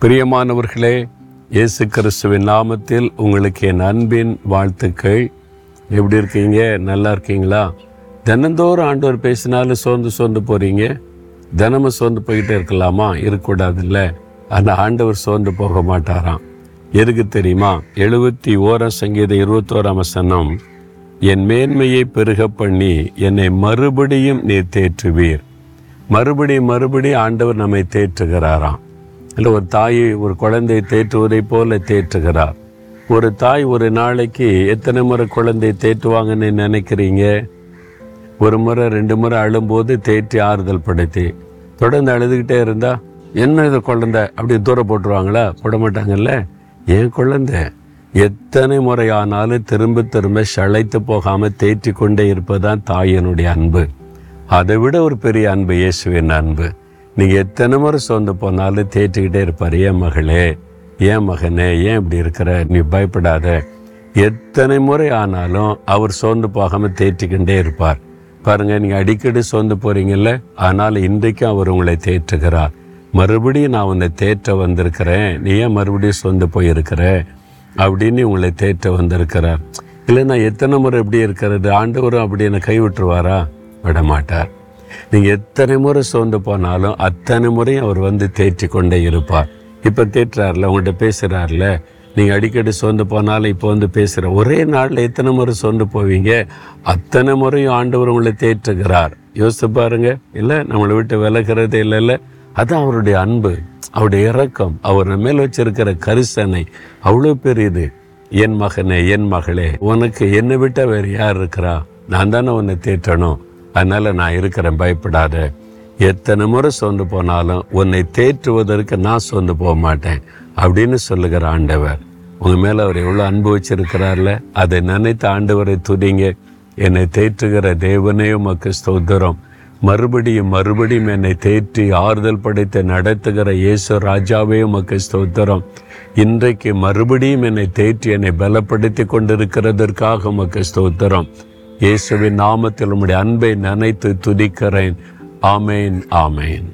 பிரியமானவர்களே இயேசு கிறிஸ்துவின் நாமத்தில் உங்களுக்கு என் அன்பின் வாழ்த்துக்கள். எப்படி இருக்கீங்க? நல்லா இருக்கீங்களா? தினந்தோறும் ஆண்டவர் பேசினாலும் சோர்ந்து சோர்ந்து போகிறீங்க தினமும் சோர்ந்து போய்கிட்டே இருக்கலாமா? இருக்கக்கூடாதுல்ல. ஆனால் ஆண்டவர் சோர்ந்து போக மாட்டாராம். எதுக்கு தெரியுமா? எழுபத்தி ஓராம் சங்கீத இருபத்தோராம் வசனம் என் மேன்மையை பெருக பண்ணி என்னை மறுபடியும் நீர் தேற்றுவீர். மறுபடியும் மறுபடியும் ஆண்டவர் நம்மை தேற்றுகிறாராம். இல்லை ஒரு தாயை ஒரு குழந்தையை தேற்றுவதை போல தேற்றுகிறார். ஒரு தாய் ஒரு நாளைக்கு எத்தனை முறை குழந்தை தேற்றுவாங்கன்னு நினைக்கிறீங்க? ஒரு முறை ரெண்டு முறை அழும்போது தேற்றி ஆறுதல் படுத்தி. தொடர்ந்து அழுதுகிட்டே இருந்தா என்ன இது குழந்தை? அப்படி தூரம் போட்டுருவாங்களா? போட மாட்டாங்கல்ல? ஏன் குழந்தை? எத்தனை முறையானாலும் திரும்ப திரும்ப சளைத்து போகாமல் தேற்றி கொண்டே இருப்பதுதான் தாயினுடைய அன்பு. அதை விட ஒரு பெரிய அன்பு இயேசுவின் அன்பு. நீங்கள் எத்தனை முறை சோர்ந்து போனாலும் தேய்ச்சிக்கிட்டே இருப்பார். ஏன் மகளே? ஏன் மகனே? ஏன் இப்படி இருக்கிற? நீ பயப்படாத. எத்தனை முறை ஆனாலும் அவர் சோர்ந்து போகாமல் தேய்ச்சிக்கிட்டே இருப்பார். பாருங்கள் நீங்கள் அடிக்கடி சோர்ந்து போகிறீங்கல்ல ஆனால் இன்றைக்கும் அவர் உங்களை தேற்றுகிறார். மறுபடியும் நான் உன்னை தேற்ற வந்திருக்கிறேன். நீ ஏன் மறுபடியும் சோர்ந்து போயிருக்கிற? அப்படின்னு உங்களை தேற்ற வந்திருக்கிறார். நான் எத்தனை முறை எப்படி இருக்கிறது? ஆண்டவரும் அப்படி என்னை கைவிட்டுருவாரா? விடமாட்டார். நீங்கள் எத்தனை முறை சோர்ந்து போனாலும் அத்தனை முறையும் அவர் வந்து தேற்றி கொண்டே இருப்பார். இப்போ தேற்றுறாருல உங்கள்கிட்ட பேசுகிறாருல நீங்கள் அடிக்கடி சோர்ந்து போனாலும் இப்போ வந்து பேசுகிற ஒரே நாளில் எத்தனை முறை சோர்ந்து போவீங்க? அத்தனை முறையும் ஆண்டவர் உங்களை தேற்றுகிறார். யோசித்து பாருங்க. இல்லை நம்மளை விட்டு விலகிறதே இல்லைல்ல அது அவருடைய அன்பு அவருடைய இறக்கம் அவர் மேல் வச்சிருக்கிற கரிசனை அவ்வளோ பெரியது. என் மகனே என் மகளே உனக்கு என்னை விட்ட வேறு யார் இருக்கிறா? நான் தானே உன்னை தேற்றணும். அதனால் நான் இருக்கிறேன் பயப்படாத. எத்தனை முறை சோர்ந்து போனாலும் உன்னை தேற்றுவதற்கு நான் சோர்ந்து போக மாட்டேன் அப்படின்னு சொல்லுகிற ஆண்டவர். உங்கள் மேலே அவர் எவ்வளோ அன்பு வச்சிருக்கிறார்ல? அதை நினைத்து ஆண்டவரை துதிங்க. என்னை தேற்றுகிற தேவனே உமக்கு ஸ்தோத்திரம். மறுபடியும் மறுபடியும் என்னை தேற்றி ஆறுதல் படைத்து நடத்துகிற இயேசு ராஜாவே உமக்கு ஸ்தோத்திரம். இன்றைக்கு மறுபடியும் என்னை தேற்றி என்னை பலப்படுத்தி கொண்டிருக்கிறதற்காக உமக்கு ஸ்தோத்திரம். இயேசுவின் நாமத்தில் உம்முடைய அன்பை நினைத்து துதிக்கிறேன். ஆமேன் ஆமேன்.